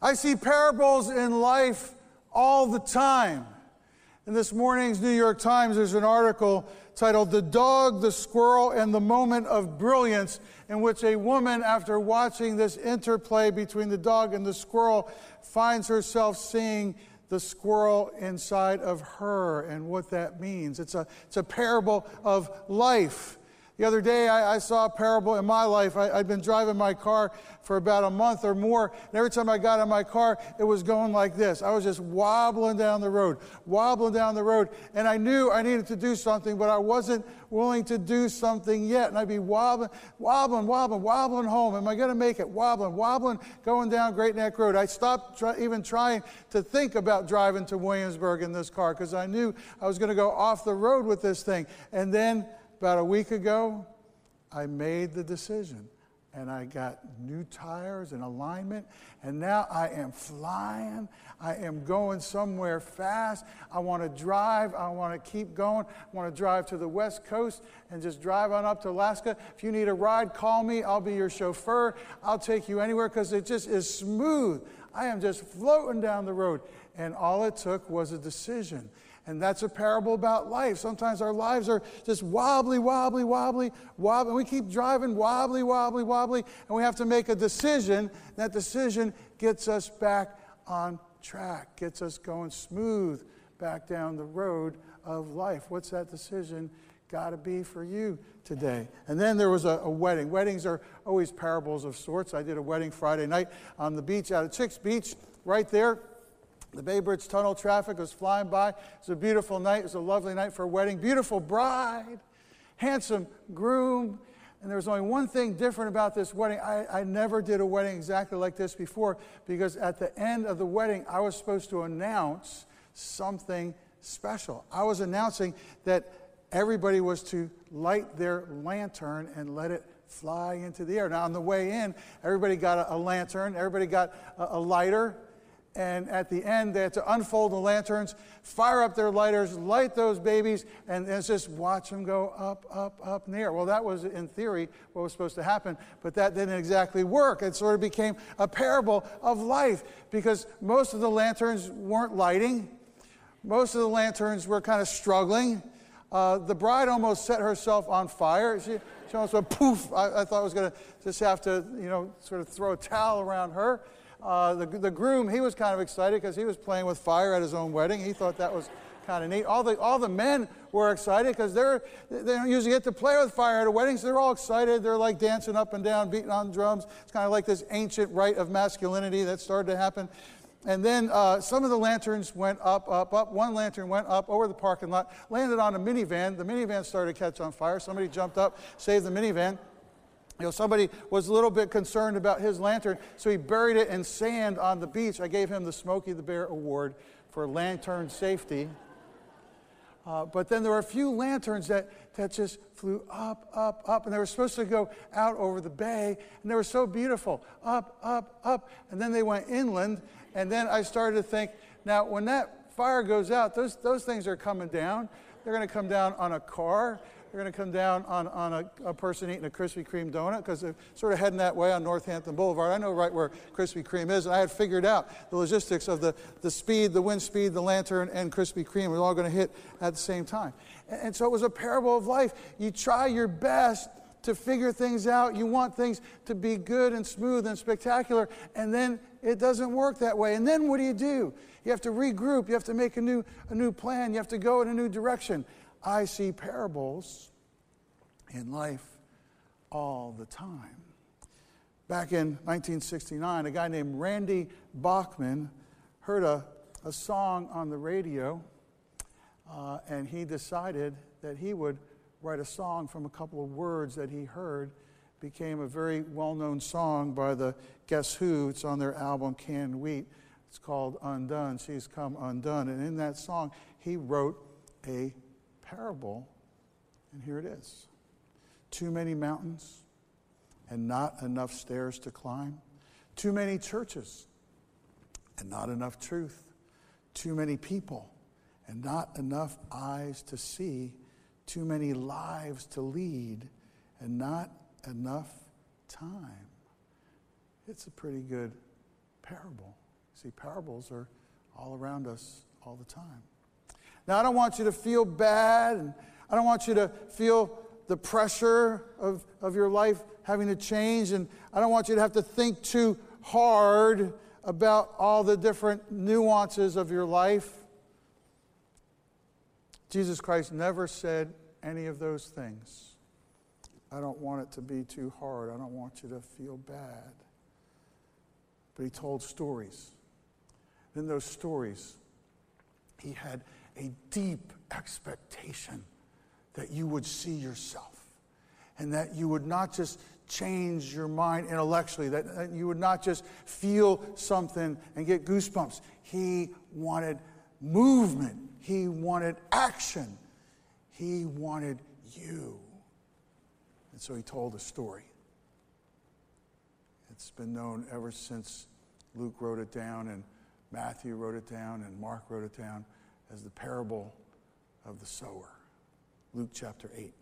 I see parables in life all the time. In this morning's New York Times, there's an article titled The Dog, the Squirrel, and the Moment of Brilliance, in which a woman, after watching this interplay between the dog and the squirrel, finds herself seeing the squirrel inside of her and what that means. It's a, it's a parable of life. The other day, I, I, saw a parable in my life. I, had been driving my car for about a month or more, and every time I got in my car, it was going like this. I was just wobbling down the road, wobbling down the road, and I knew I needed to do something, but I wasn't willing to do something yet. And I'd be wobbling, wobbling, wobbling, wobbling home. Am I going to make it? Wobbling, wobbling, going down Great Neck Road. I stopped try, even trying to think about driving to Williamsburg in this car because I knew I was going to go off the road with this thing. And then about a week ago, I made the decision and I got new tires and alignment, and now I am flying. I am going somewhere fast. I want to drive. I want to keep going. I want to drive to the West Coast and just drive on up to Alaska. If you need a ride, call me. I'll be your chauffeur. I'll take you anywhere because it just is smooth. I am just floating down the road. And all it took was a decision. And that's a parable about life. Sometimes our lives are just wobbly, wobbly, wobbly, wobbly. And we keep driving wobbly, wobbly, wobbly. And we have to make a decision. That decision gets us back on track, gets us going smooth back down the road of life. What's that decision got to be for you today? And then there was a, a, wedding. Weddings are always parables of sorts. I did a wedding Friday night on the beach out at Chicks Beach, right there the Bay Bridge Tunnel traffic was flying by. It was a beautiful night. It was a lovely night for a wedding. Beautiful bride, handsome groom. And there was only one thing different about this wedding. I, I never did a wedding exactly like this before because at the end of the wedding, I was supposed to announce something special. I was announcing that everybody was to light their lantern and let it fly into the air. Now, on the way in, everybody got a, a lantern, everybody got a, a lighter, and at the end, they had to unfold the lanterns, fire up their lighters, light those babies, and, and just watch them go up, up, up air. Well, that was, in theory, what was supposed to happen, but that didn't exactly work. It sort of became a parable of life because most of the lanterns weren't lighting, most of the lanterns were kind of struggling. Uh, the bride almost set herself on fire. She, she almost went poof. I, I thought I was going to just have to, you know, sort of throw a towel around her. Uh, the, the groom, he was kind of excited because he was playing with fire at his own wedding. He thought that was kind of neat. All the, all the men were excited because they're, they don't usually get to play with fire at a wedding, so they're all excited. They're like dancing up and down, beating on drums. It's kind of like this ancient rite of masculinity that started to happen. And then uh, some of the lanterns went up, up, up. One lantern went up over the parking lot, landed on a minivan. The minivan started to catch on fire. Somebody jumped up, saved the minivan. You know, somebody was a little bit concerned about his lantern, so he buried it in sand on the beach. I gave him the Smokey the Bear Award for lantern safety. Uh, but then there were a few lanterns that, that just flew up, up, up, and they were supposed to go out over the bay, and they were so beautiful up, up, up. And then they went inland, and then I started to think now, when that fire goes out, those, those things are coming down. They're going to come down on a car. They're going to come down on, on a, a person eating a Krispy Kreme donut because they're sort of heading that way on Northampton Boulevard. I know right where Krispy Kreme is, and I had figured out the logistics of the, the speed, the wind speed, the lantern, and Krispy Kreme We're all going to hit at the same time. And, and so it was a parable of life. You try your best to figure things out. You want things to be good and smooth and spectacular, and then it doesn't work that way. And then what do you do? You have to regroup. You have to make a new, a new plan. You have to go in a new direction. I see parables in life all the time. Back in 1969, a guy named Randy Bachman heard a, a song on the radio, uh, and he decided that he would write a song from a couple of words that he heard. Became a very well known song by the Guess Who. It's on their album Canned Wheat. It's called Undun. She's Come Undone. And in that song, he wrote a parable, and here it is too many mountains and not enough stairs to climb, too many churches and not enough truth, too many people and not enough eyes to see, too many lives to lead and not enough time. It's a pretty good parable. See, parables are all around us all the time. Now, I don't want you to feel bad, and I don't want you to feel the pressure of, of your life having to change, and I don't want you to have to think too hard about all the different nuances of your life. Jesus Christ never said any of those things. I don't want it to be too hard. I don't want you to feel bad. But he told stories. In those stories, he had a deep expectation that you would see yourself and that you would not just change your mind intellectually, that, that you would not just feel something and get goosebumps. He wanted movement, he wanted action, he wanted you. And so he told a story. It's been known ever since Luke wrote it down and Matthew wrote it down and Mark wrote it down as the parable of the sower. Luke chapter 8.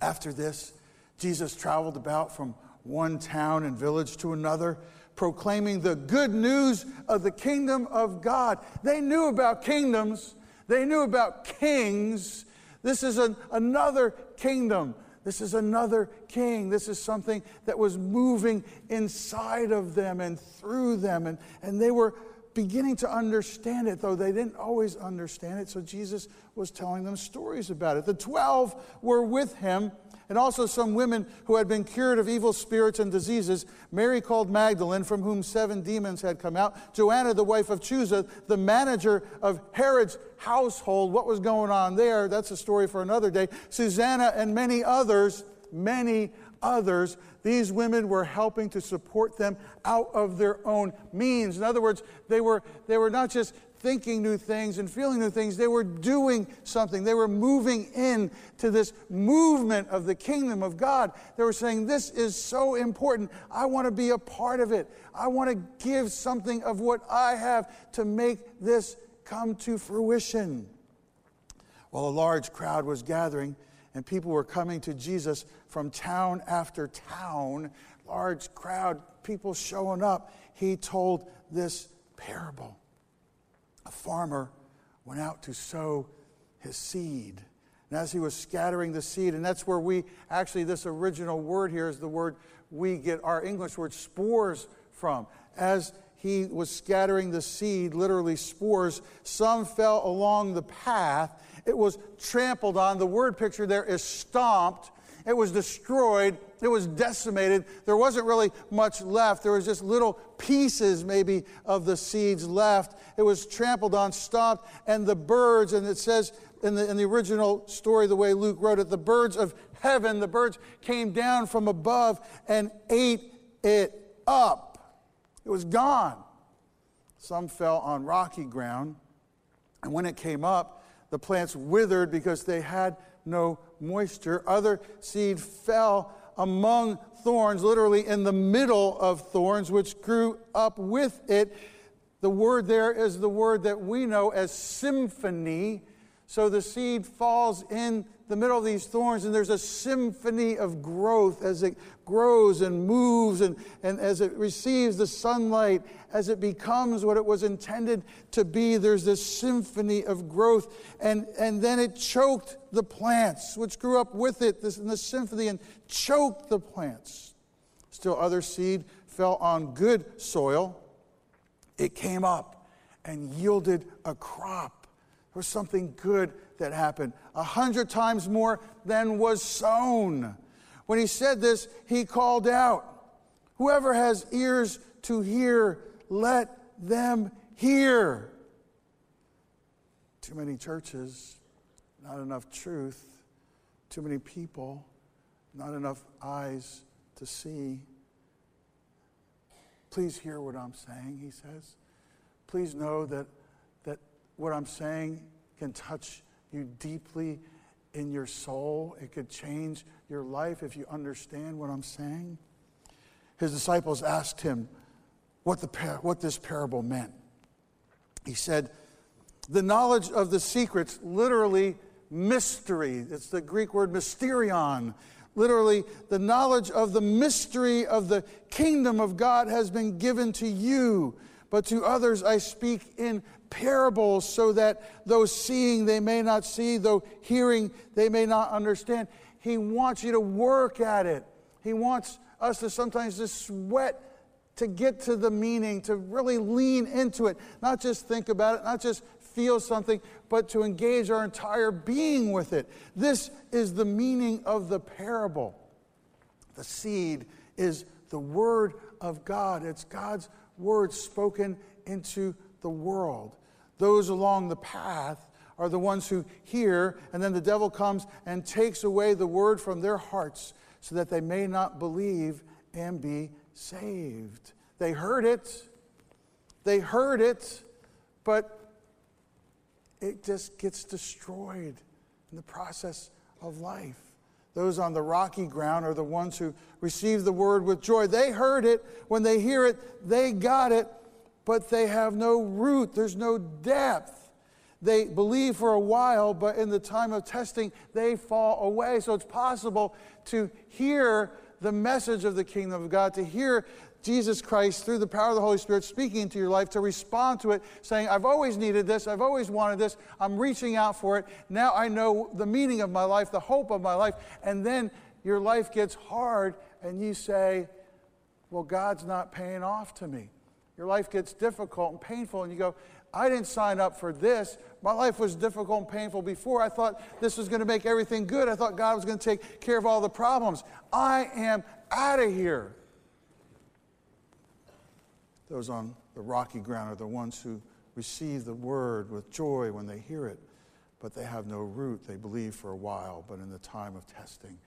After this, Jesus traveled about from one town and village to another, proclaiming the good news of the kingdom of God. They knew about kingdoms, they knew about kings. This is an, another kingdom. This is another king. This is something that was moving inside of them and through them. And, and they were beginning to understand it, though they didn't always understand it. So Jesus was telling them stories about it. The 12 were with him and also some women who had been cured of evil spirits and diseases Mary called Magdalene, from whom seven demons had come out, Joanna, the wife of Chuza, the manager of Herod's household. What was going on there? That's a story for another day. Susanna and many others, many others. These women were helping to support them out of their own means. In other words, they were, they were not just thinking new things and feeling new things. They were doing something. They were moving in to this movement of the kingdom of God. They were saying, This is so important. I want to be a part of it. I want to give something of what I have to make this come to fruition. While a large crowd was gathering and people were coming to Jesus from town after town, large crowd, people showing up, he told this parable a farmer went out to sow his seed. And as he was scattering the seed, and that's where we actually, this original word here is the word we get our English word spores from. As he was scattering the seed, literally spores, some fell along the path. It was trampled on. The word picture there is stomped. It was destroyed. It was decimated. There wasn't really much left. There was just little pieces, maybe, of the seeds left. It was trampled on, stomped, and the birds, and it says in the, in the original story, the way Luke wrote it, the birds of heaven, the birds came down from above and ate it up. It was gone. Some fell on rocky ground, and when it came up, the plants withered because they had no moisture. Other seed fell among thorns, literally in the middle of thorns, which grew up with it. The word there is the word that we know as symphony. So the seed falls in the middle of these thorns, and there's a symphony of growth as it grows and moves, and, and as it receives the sunlight, as it becomes what it was intended to be. There's this symphony of growth, and, and then it choked the plants, which grew up with it, this, in the symphony, and choked the plants. Still, other seed fell on good soil. It came up and yielded a crop. There was something good that happened, a hundred times more than was sown. When he said this, he called out, Whoever has ears to hear, let them hear. Too many churches, not enough truth, too many people, not enough eyes to see. Please hear what I'm saying, he says. Please know that, that what I'm saying can touch you deeply in your soul. It could change your life if you understand what I'm saying. His disciples asked him what, the, what this parable meant. He said, The knowledge of the secrets, literally mystery, it's the Greek word mysterion. Literally, the knowledge of the mystery of the kingdom of God has been given to you But to others I speak in parables, so that though seeing they may not see, though hearing they may not understand. He wants you to work at it. He wants us to sometimes just sweat to get to the meaning, to really lean into it, not just think about it, not just feel something, but to engage our entire being with it. This is the meaning of the parable. The seed is the Word of God, it's God's Word spoken into the world. Those along the path are the ones who hear, and then the devil comes and takes away the Word from their hearts so that they may not believe and be saved. They heard it, they heard it, but it just gets destroyed in the process of life. Those on the rocky ground are the ones who receive the word with joy. They heard it. When they hear it, they got it, but they have no root. There's no depth. They believe for a while, but in the time of testing, they fall away. So it's possible to hear the message of the kingdom of God, to hear Jesus Christ through the power of the Holy Spirit speaking into your life, to respond to it, saying, I've always needed this, I've always wanted this, I'm reaching out for it. Now I know the meaning of my life, the hope of my life. And then your life gets hard, and you say, Well, God's not paying off to me. Your life gets difficult and painful, and you go, I didn't sign up for this. My life was difficult and painful before. I thought this was going to make everything good. I thought God was going to take care of all the problems. I am out of here. Those on the rocky ground are the ones who receive the word with joy when they hear it, but they have no root. They believe for a while, but in the time of testing,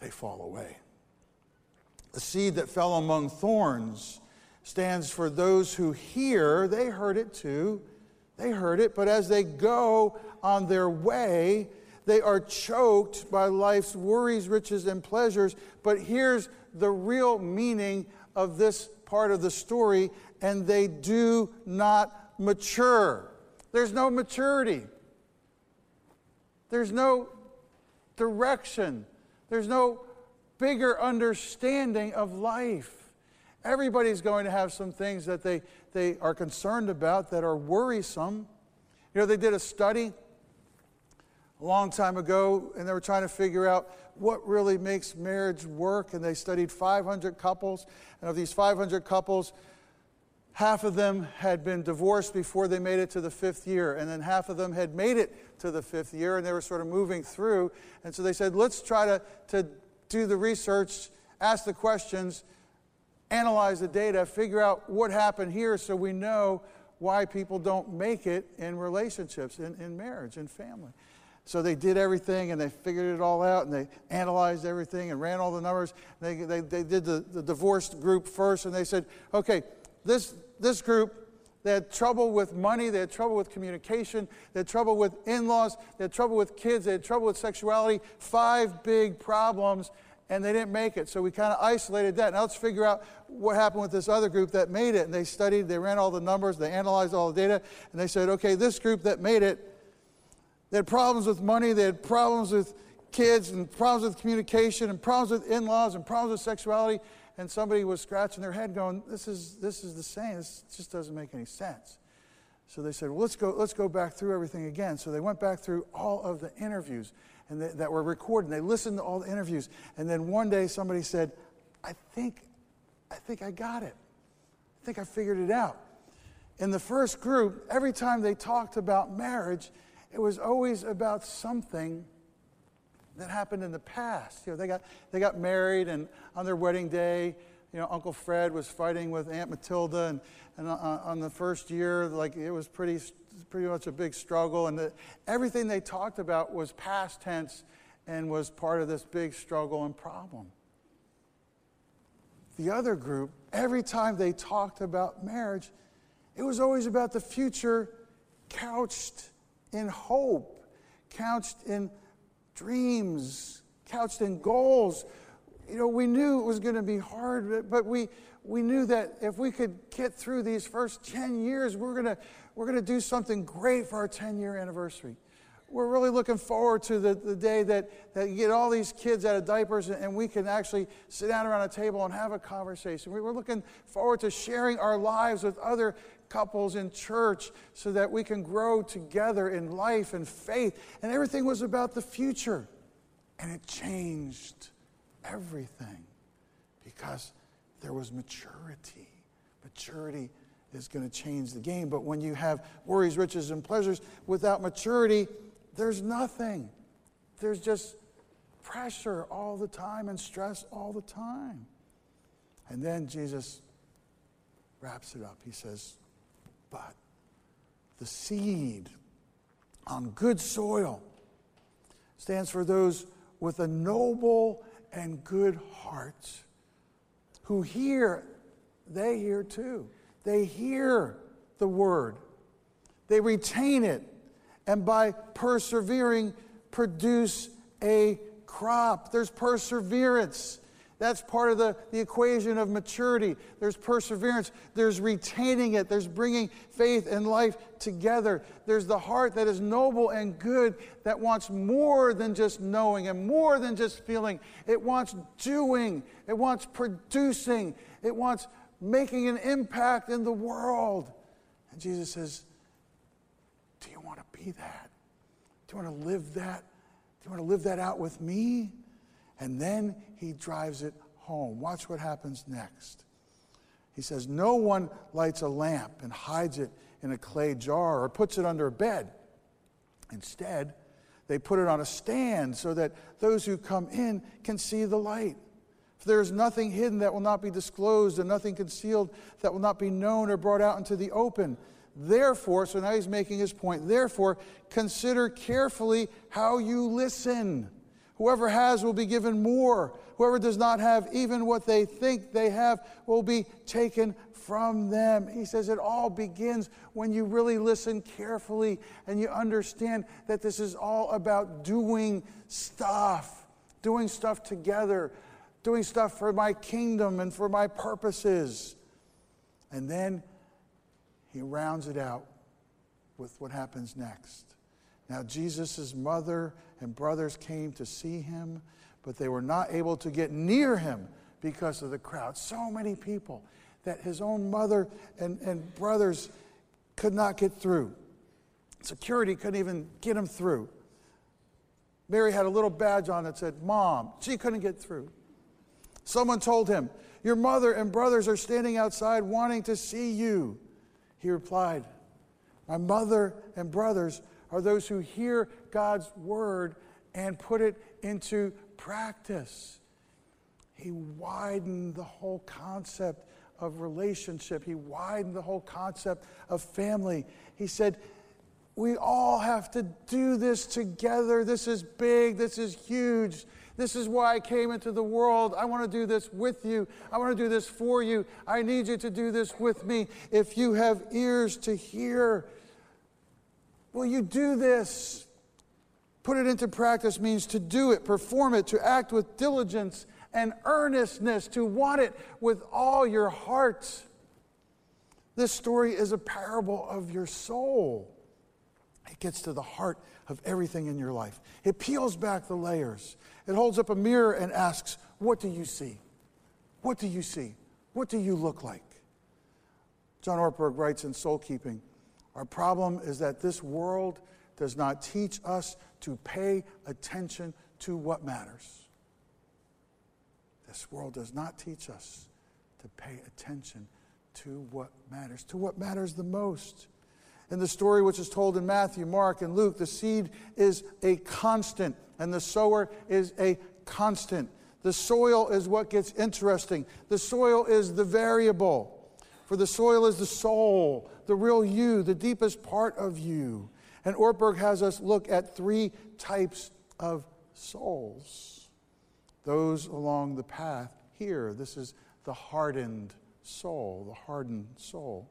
they fall away. The seed that fell among thorns stands for those who hear. They heard it too. They heard it, but as they go on their way, they are choked by life's worries, riches, and pleasures. But here's the real meaning of this part of the story, and they do not mature. There's no maturity, there's no direction, there's no bigger understanding of life. Everybody's going to have some things that they, they are concerned about that are worrisome. You know, they did a study a long time ago and they were trying to figure out what really makes marriage work. And they studied 500 couples. And of these 500 couples, half of them had been divorced before they made it to the fifth year. And then half of them had made it to the fifth year and they were sort of moving through. And so they said, let's try to, to do the research, ask the questions analyze the data, figure out what happened here so we know why people don't make it in relationships, in, in marriage, in family. So they did everything and they figured it all out and they analyzed everything and ran all the numbers. They, they, they did the, the divorced group first and they said, okay, this, this group, they had trouble with money, they had trouble with communication, they had trouble with in laws, they had trouble with kids, they had trouble with sexuality. Five big problems and they didn't make it. So we kind of isolated that. Now let's figure out what happened with this other group that made it. And they studied, they ran all the numbers, they analyzed all the data, and they said, okay, this group that made it, they had problems with money, they had problems with kids, and problems with communication, and problems with in laws, and problems with sexuality. And somebody was scratching their head going, this is, this is the same. This just doesn't make any sense. So they said, well, let's go, let's go back through everything again. So they went back through all of the interviews and they, that were recorded. They listened to all the interviews. And then one day somebody said, I think, I think I got it. I think I figured it out. In the first group, every time they talked about marriage, it was always about something that happened in the past. You know, they got, they got married, and on their wedding day, you know, Uncle Fred was fighting with Aunt Matilda, and, and uh, uh, on the first year, like it was pretty pretty much a big struggle, and the, everything they talked about was past tense and was part of this big struggle and problem. The other group, every time they talked about marriage, it was always about the future couched in hope, couched in dreams, couched in goals. You know, we knew it was going to be hard, but we, we knew that if we could get through these first 10 years, we're going to we're going to do something great for our 10 year anniversary. we're really looking forward to the, the day that, that you get all these kids out of diapers and, and we can actually sit down around a table and have a conversation. We were looking forward to sharing our lives with other couples in church so that we can grow together in life and faith. And everything was about the future. And it changed everything because there was maturity. Maturity is going to change the game. But when you have worries, riches, and pleasures without maturity, there's nothing. There's just pressure all the time and stress all the time. And then Jesus wraps it up. He says, But the seed on good soil stands for those with a noble and good heart who hear, they hear too. They hear the word, they retain it, and by persevering, produce a crop. There's perseverance. That's part of the, the equation of maturity. There's perseverance. There's retaining it. There's bringing faith and life together. There's the heart that is noble and good that wants more than just knowing and more than just feeling. It wants doing. It wants producing. It wants making an impact in the world. And Jesus says, Do you want to be that? Do you want to live that? Do you want to live that out with me? And then he drives it home. Watch what happens next. He says, No one lights a lamp and hides it in a clay jar or puts it under a bed. Instead, they put it on a stand so that those who come in can see the light. For there is nothing hidden that will not be disclosed, and nothing concealed that will not be known or brought out into the open. Therefore, so now he's making his point, therefore, consider carefully how you listen. Whoever has will be given more. Whoever does not have, even what they think they have, will be taken from them. He says it all begins when you really listen carefully and you understand that this is all about doing stuff, doing stuff together, doing stuff for my kingdom and for my purposes. And then he rounds it out with what happens next. Now, Jesus' mother and brothers came to see him, but they were not able to get near him because of the crowd. So many people that his own mother and, and brothers could not get through. Security couldn't even get him through. Mary had a little badge on that said, Mom. She couldn't get through. Someone told him, Your mother and brothers are standing outside wanting to see you. He replied, My mother and brothers are those who hear God's word and put it into practice. He widened the whole concept of relationship, he widened the whole concept of family. He said, We all have to do this together. This is big, this is huge. This is why I came into the world. I want to do this with you. I want to do this for you. I need you to do this with me. If you have ears to hear, Will you do this? Put it into practice means to do it, perform it, to act with diligence and earnestness, to want it with all your heart. This story is a parable of your soul. It gets to the heart of everything in your life. It peels back the layers. It holds up a mirror and asks, What do you see? What do you see? What do you look like? John Ortberg writes in Soul Keeping our problem is that this world does not teach us to pay attention to what matters. This world does not teach us to pay attention to what matters, to what matters the most. In the story which is told in Matthew, Mark, and Luke, the seed is a constant and the sower is a constant. The soil is what gets interesting, the soil is the variable. For the soil is the soul, the real you, the deepest part of you. And Ortberg has us look at three types of souls. Those along the path here. This is the hardened soul, the hardened soul.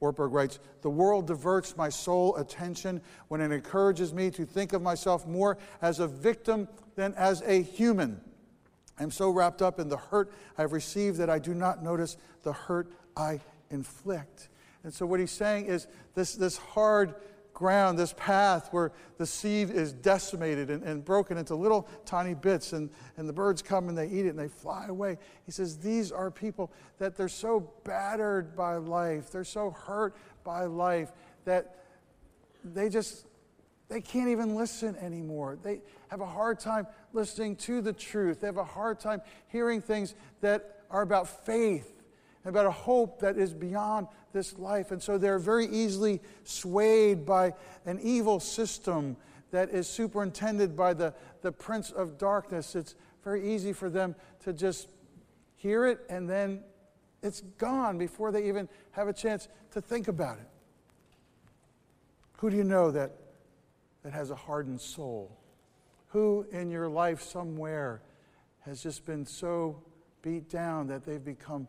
Ortberg writes The world diverts my soul attention when it encourages me to think of myself more as a victim than as a human. I'm so wrapped up in the hurt I've received that I do not notice the hurt I inflict. And so, what he's saying is this, this hard ground, this path where the seed is decimated and, and broken into little tiny bits, and, and the birds come and they eat it and they fly away. He says, These are people that they're so battered by life, they're so hurt by life that they just they can't even listen anymore. They have a hard time listening to the truth. They have a hard time hearing things that are about faith about a hope that is beyond this life. And so they're very easily swayed by an evil system that is superintended by the, the prince of darkness. It's very easy for them to just hear it and then it's gone before they even have a chance to think about it. Who do you know that, that has a hardened soul? Who in your life somewhere has just been so beat down that they've become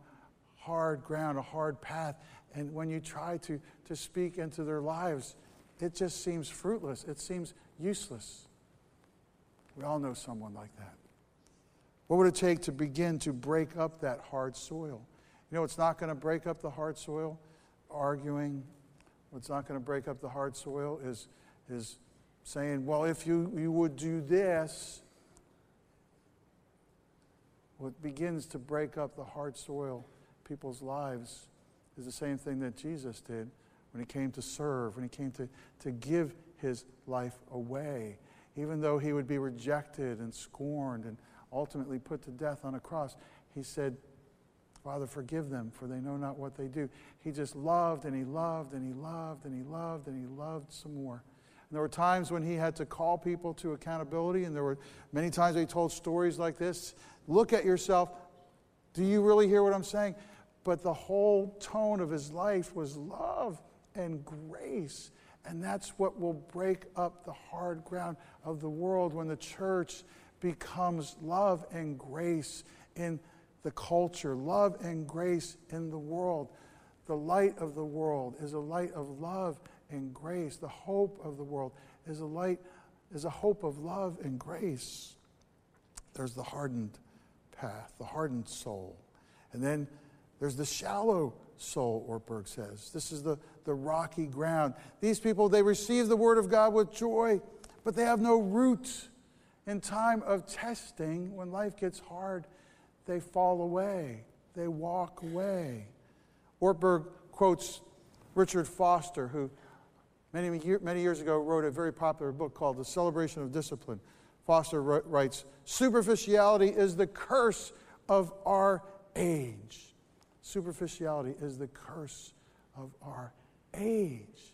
hard ground, a hard path, and when you try to, to speak into their lives, it just seems fruitless. It seems useless. We all know someone like that. What would it take to begin to break up that hard soil? You know, it's not going to break up the hard soil, arguing. What's not going to break up the hard soil is, is saying, well, if you, you would do this, what begins to break up the hard soil, people's lives, is the same thing that Jesus did when he came to serve, when he came to, to give his life away. Even though he would be rejected and scorned and ultimately put to death on a cross, he said, Father, forgive them, for they know not what they do. He just loved and he loved and he loved and he loved and he loved some more. And there were times when he had to call people to accountability, and there were many times he told stories like this Look at yourself. Do you really hear what I'm saying? But the whole tone of his life was love and grace. And that's what will break up the hard ground of the world when the church becomes love and grace in the culture, love and grace in the world. The light of the world is a light of love and grace. The hope of the world is a light, is a hope of love and grace. There's the hardened path, the hardened soul. And then there's the shallow soul, Ortberg says. This is the, the rocky ground. These people, they receive the word of God with joy, but they have no root. In time of testing, when life gets hard, they fall away, they walk away. Ortberg quotes Richard Foster, who many, many years ago wrote a very popular book called The Celebration of Discipline. Foster writes Superficiality is the curse of our age. Superficiality is the curse of our age.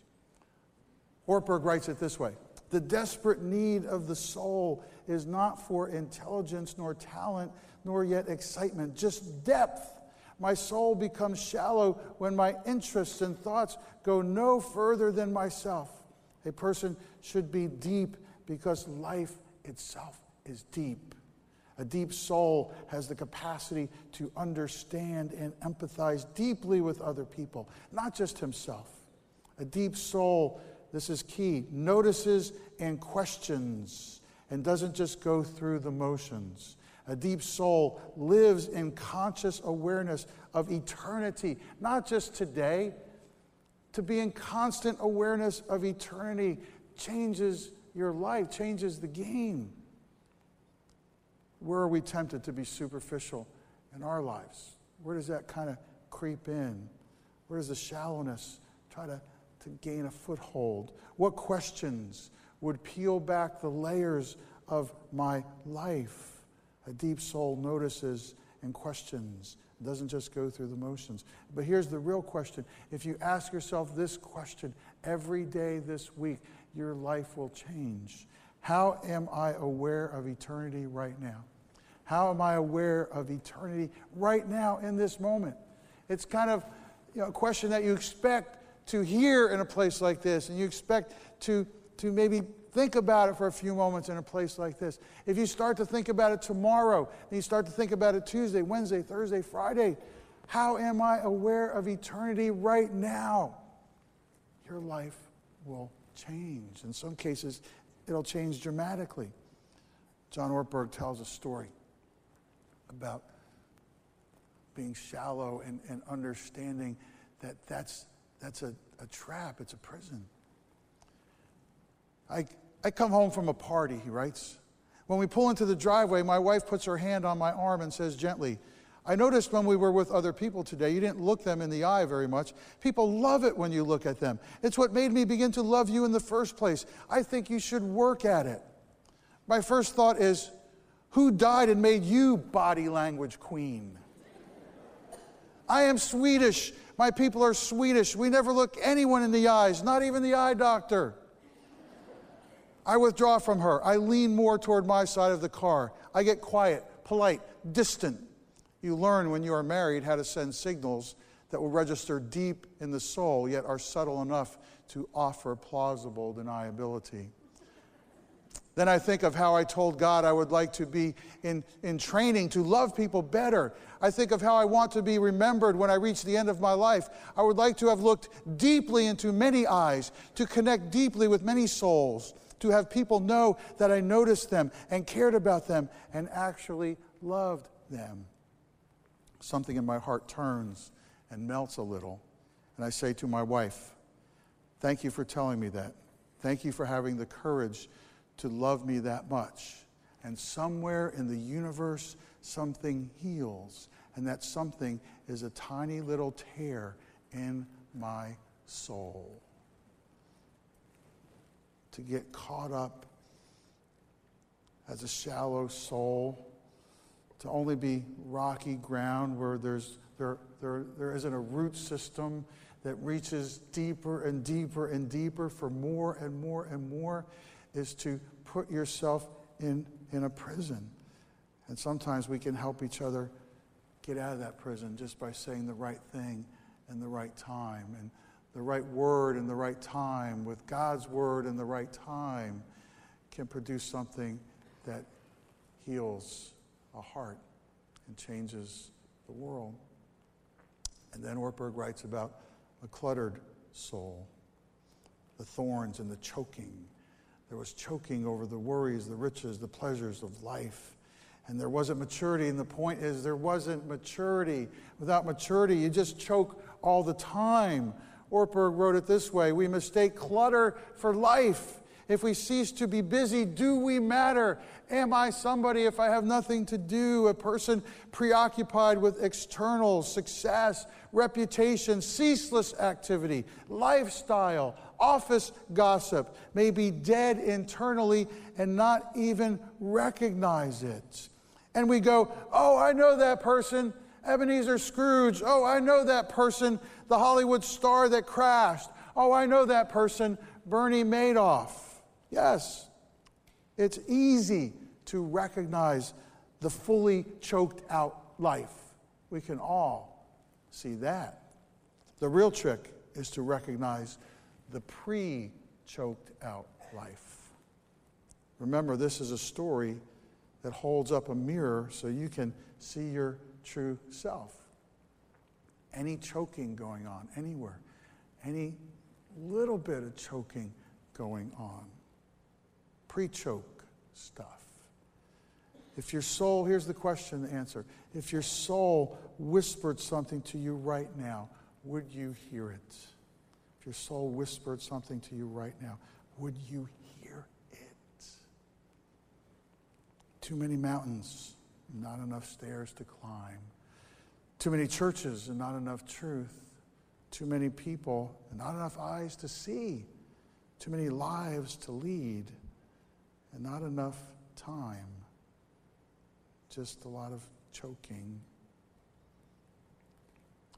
Ortberg writes it this way The desperate need of the soul is not for intelligence nor talent nor yet excitement, just depth. My soul becomes shallow when my interests and thoughts go no further than myself. A person should be deep because life itself is deep. A deep soul has the capacity to understand and empathize deeply with other people, not just himself. A deep soul, this is key, notices and questions and doesn't just go through the motions. A deep soul lives in conscious awareness of eternity, not just today. To be in constant awareness of eternity changes your life, changes the game. Where are we tempted to be superficial in our lives? Where does that kind of creep in? Where does the shallowness try to, to gain a foothold? What questions would peel back the layers of my life? A deep soul notices and questions. It doesn't just go through the motions. But here's the real question. If you ask yourself this question every day this week, your life will change. How am I aware of eternity right now? How am I aware of eternity right now in this moment? It's kind of you know, a question that you expect to hear in a place like this, and you expect to, to maybe think about it for a few moments in a place like this. If you start to think about it tomorrow, and you start to think about it Tuesday, Wednesday, Thursday, Friday, how am I aware of eternity right now? Your life will change. In some cases, it'll change dramatically. John Ortberg tells a story about being shallow and, and understanding that that's, that's a, a trap, it's a prison. I, I come home from a party, he writes. When we pull into the driveway, my wife puts her hand on my arm and says gently, I noticed when we were with other people today, you didn't look them in the eye very much. People love it when you look at them. It's what made me begin to love you in the first place. I think you should work at it. My first thought is, who died and made you body language queen? I am Swedish. My people are Swedish. We never look anyone in the eyes, not even the eye doctor. I withdraw from her. I lean more toward my side of the car. I get quiet, polite, distant. You learn when you are married how to send signals that will register deep in the soul, yet are subtle enough to offer plausible deniability. Then I think of how I told God I would like to be in, in training to love people better. I think of how I want to be remembered when I reach the end of my life. I would like to have looked deeply into many eyes, to connect deeply with many souls, to have people know that I noticed them and cared about them and actually loved them. Something in my heart turns and melts a little. And I say to my wife, Thank you for telling me that. Thank you for having the courage to love me that much. And somewhere in the universe, something heals. And that something is a tiny little tear in my soul. To get caught up as a shallow soul, to only be rocky ground where there's, there, there, there isn't a root system that reaches deeper and deeper and deeper for more and more and more is to put yourself in, in a prison. And sometimes we can help each other get out of that prison just by saying the right thing in the right time and the right word in the right time with God's word in the right time can produce something that heals a heart and changes the world. And then Ortberg writes about a cluttered soul, the thorns and the choking was choking over the worries, the riches, the pleasures of life. And there wasn't maturity. And the point is, there wasn't maturity. Without maturity, you just choke all the time. Ortberg wrote it this way We mistake clutter for life. If we cease to be busy, do we matter? Am I somebody if I have nothing to do? A person preoccupied with external success, reputation, ceaseless activity, lifestyle, office gossip may be dead internally and not even recognize it. And we go, Oh, I know that person, Ebenezer Scrooge. Oh, I know that person, the Hollywood star that crashed. Oh, I know that person, Bernie Madoff. Yes, it's easy to recognize the fully choked out life. We can all see that. The real trick is to recognize the pre choked out life. Remember, this is a story that holds up a mirror so you can see your true self. Any choking going on anywhere, any little bit of choking going on, pre choke stuff. If your soul, here's the question, the answer. If your soul whispered something to you right now, would you hear it? Your soul whispered something to you right now, would you hear it? Too many mountains, not enough stairs to climb. Too many churches and not enough truth. Too many people and not enough eyes to see. Too many lives to lead and not enough time. Just a lot of choking.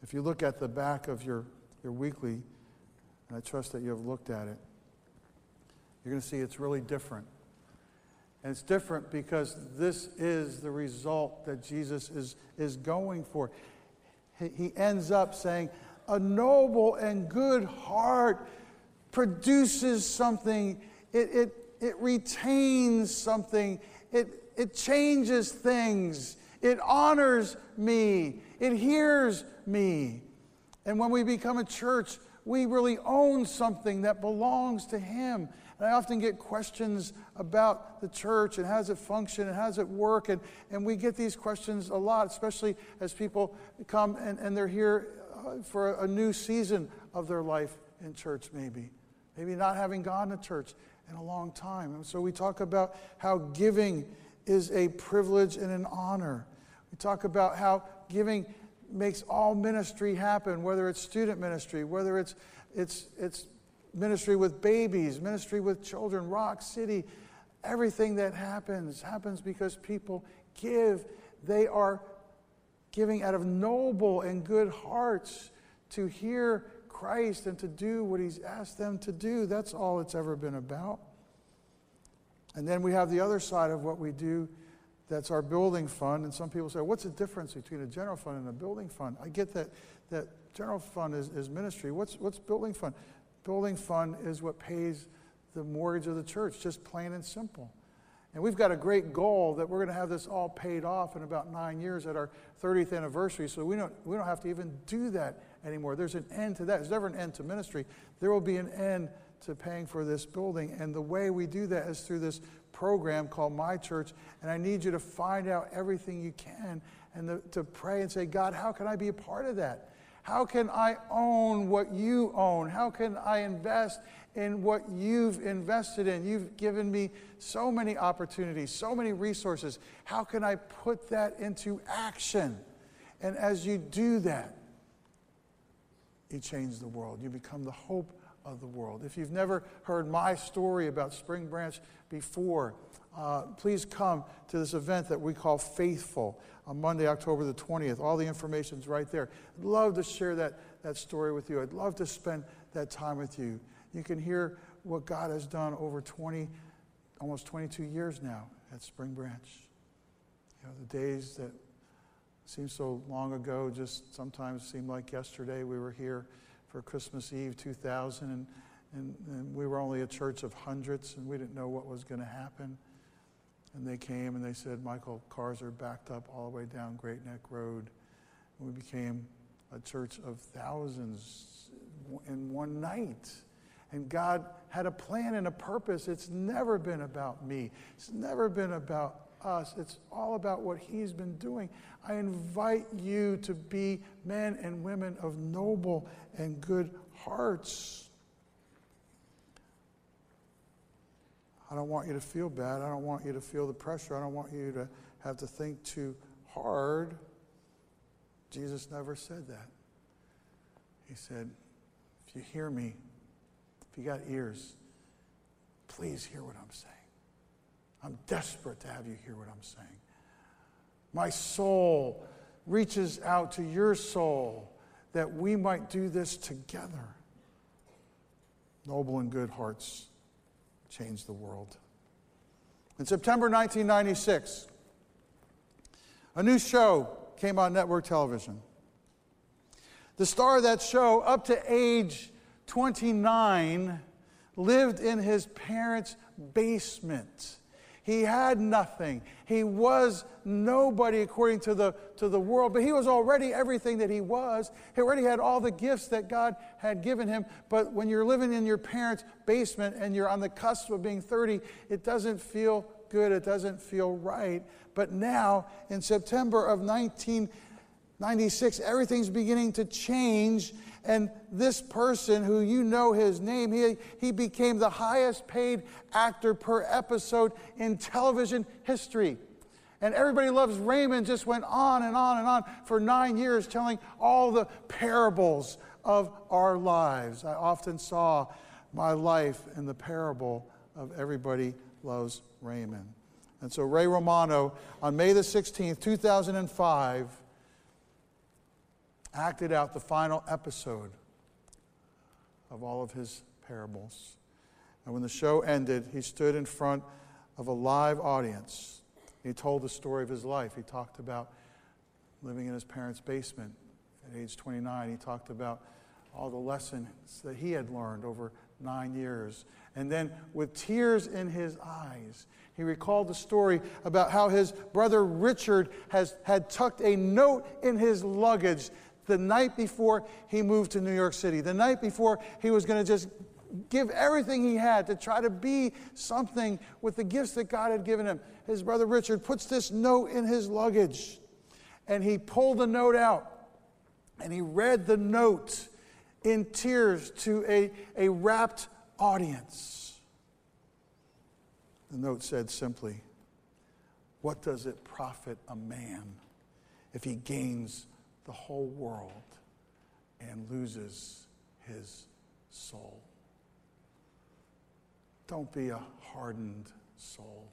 If you look at the back of your, your weekly, and I trust that you have looked at it. You're going to see it's really different. And it's different because this is the result that Jesus is, is going for. He, he ends up saying, A noble and good heart produces something, it, it, it retains something, it, it changes things, it honors me, it hears me. And when we become a church, we really own something that belongs to Him. And I often get questions about the church and how does it function and how does it work. And, and we get these questions a lot, especially as people come and, and they're here uh, for a new season of their life in church, maybe. Maybe not having gone to church in a long time. And so we talk about how giving is a privilege and an honor. We talk about how giving makes all ministry happen, whether it's student ministry, whether it's, it's, it's ministry with babies, ministry with children, Rock City. Everything that happens happens because people give. They are giving out of noble and good hearts to hear Christ and to do what He's asked them to do. That's all it's ever been about. And then we have the other side of what we do that's our building fund. And some people say, what's the difference between a general fund and a building fund? I get that, that general fund is, is ministry. What's, what's building fund? Building fund is what pays the mortgage of the church, just plain and simple. And we've got a great goal that we're going to have this all paid off in about nine years at our 30th anniversary. So we don't, we don't have to even do that anymore. There's an end to that. There's never an end to ministry. There will be an end to paying for this building. And the way we do that is through this program called My Church, and I need you to find out everything you can and to, to pray and say, God, how can I be a part of that? How can I own what you own? How can I invest in what you've invested in? You've given me so many opportunities, so many resources. How can I put that into action? And as you do that, you change the world. You become the hope of the world. If you've never heard my story about Spring Branch before, uh, please come to this event that we call Faithful on Monday, October the 20th. All the information's right there. I'd love to share that, that story with you. I'd love to spend that time with you. You can hear what God has done over 20, almost 22 years now at Spring Branch. You know, the days that seem so long ago just sometimes seem like yesterday we were here for Christmas Eve 2000, and, and, and we were only a church of hundreds, and we didn't know what was going to happen. And they came and they said, Michael, cars are backed up all the way down Great Neck Road. And we became a church of thousands in one night. And God had a plan and a purpose. It's never been about me, it's never been about us. It's all about what He's been doing. I invite you to be men and women of noble and good hearts. I don't want you to feel bad. I don't want you to feel the pressure. I don't want you to have to think too hard. Jesus never said that. He said, If you hear me, if you got ears, please hear what I'm saying. I'm desperate to have you hear what I'm saying. My soul reaches out to your soul that we might do this together. Noble and good hearts change the world. In September 1996, a new show came on network television. The star of that show, up to age 29, lived in his parents' basement. He had nothing. He was nobody according to the, to the world, but he was already everything that he was. He already had all the gifts that God had given him. But when you're living in your parents' basement and you're on the cusp of being 30, it doesn't feel good. It doesn't feel right. But now, in September of 1996, everything's beginning to change and this person, who you know his name, he, he became the highest paid actor per episode in television history. And Everybody Loves Raymond just went on and on and on for nine years telling all the parables of our lives. I often saw my life in the parable of Everybody Loves Raymond. And so Ray Romano, on May the 16th, 2005, acted out the final episode of all of his parables. And when the show ended, he stood in front of a live audience. He told the story of his life. He talked about living in his parents' basement at age 29. He talked about all the lessons that he had learned over nine years. And then, with tears in his eyes, he recalled the story about how his brother Richard has, had tucked a note in his luggage the night before he moved to New York City, the night before he was going to just give everything he had to try to be something with the gifts that God had given him. His brother Richard puts this note in his luggage and he pulled the note out and he read the note in tears to a, a rapt audience. The note said simply, What does it profit a man if he gains the whole world and loses his soul? Don't be a hardened soul.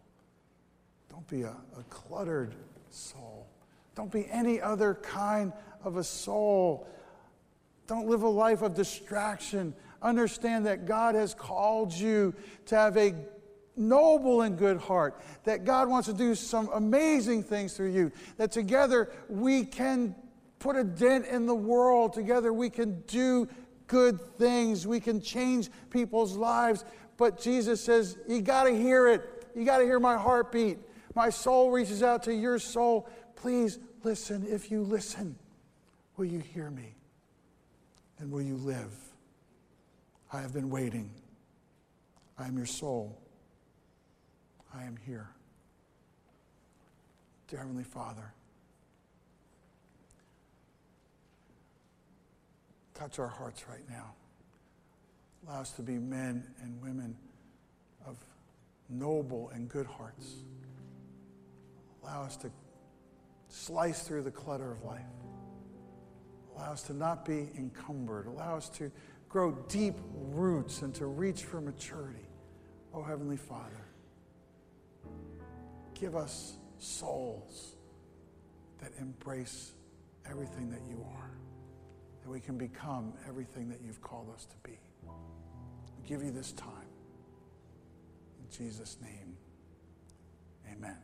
Don't be a, a cluttered soul. Don't be any other kind of a soul. Don't live a life of distraction. Understand that God has called you to have a noble and good heart, that God wants to do some amazing things through you, that together we can put a dent in the world, together we can do good things, we can change people's lives. But Jesus says, You got to hear it. You got to hear my heartbeat. My soul reaches out to your soul. Please listen. If you listen, will you hear me? And will you live? I have been waiting. I am your soul. I am here. Dear Heavenly Father, touch our hearts right now. Allow us to be men and women of noble and good hearts. Allow us to slice through the clutter of life. Allow us to not be encumbered. Allow us to grow deep roots and to reach for maturity. Oh, Heavenly Father, give us souls that embrace everything that you are, that we can become everything that you've called us to be. We give you this time. In Jesus' name, amen.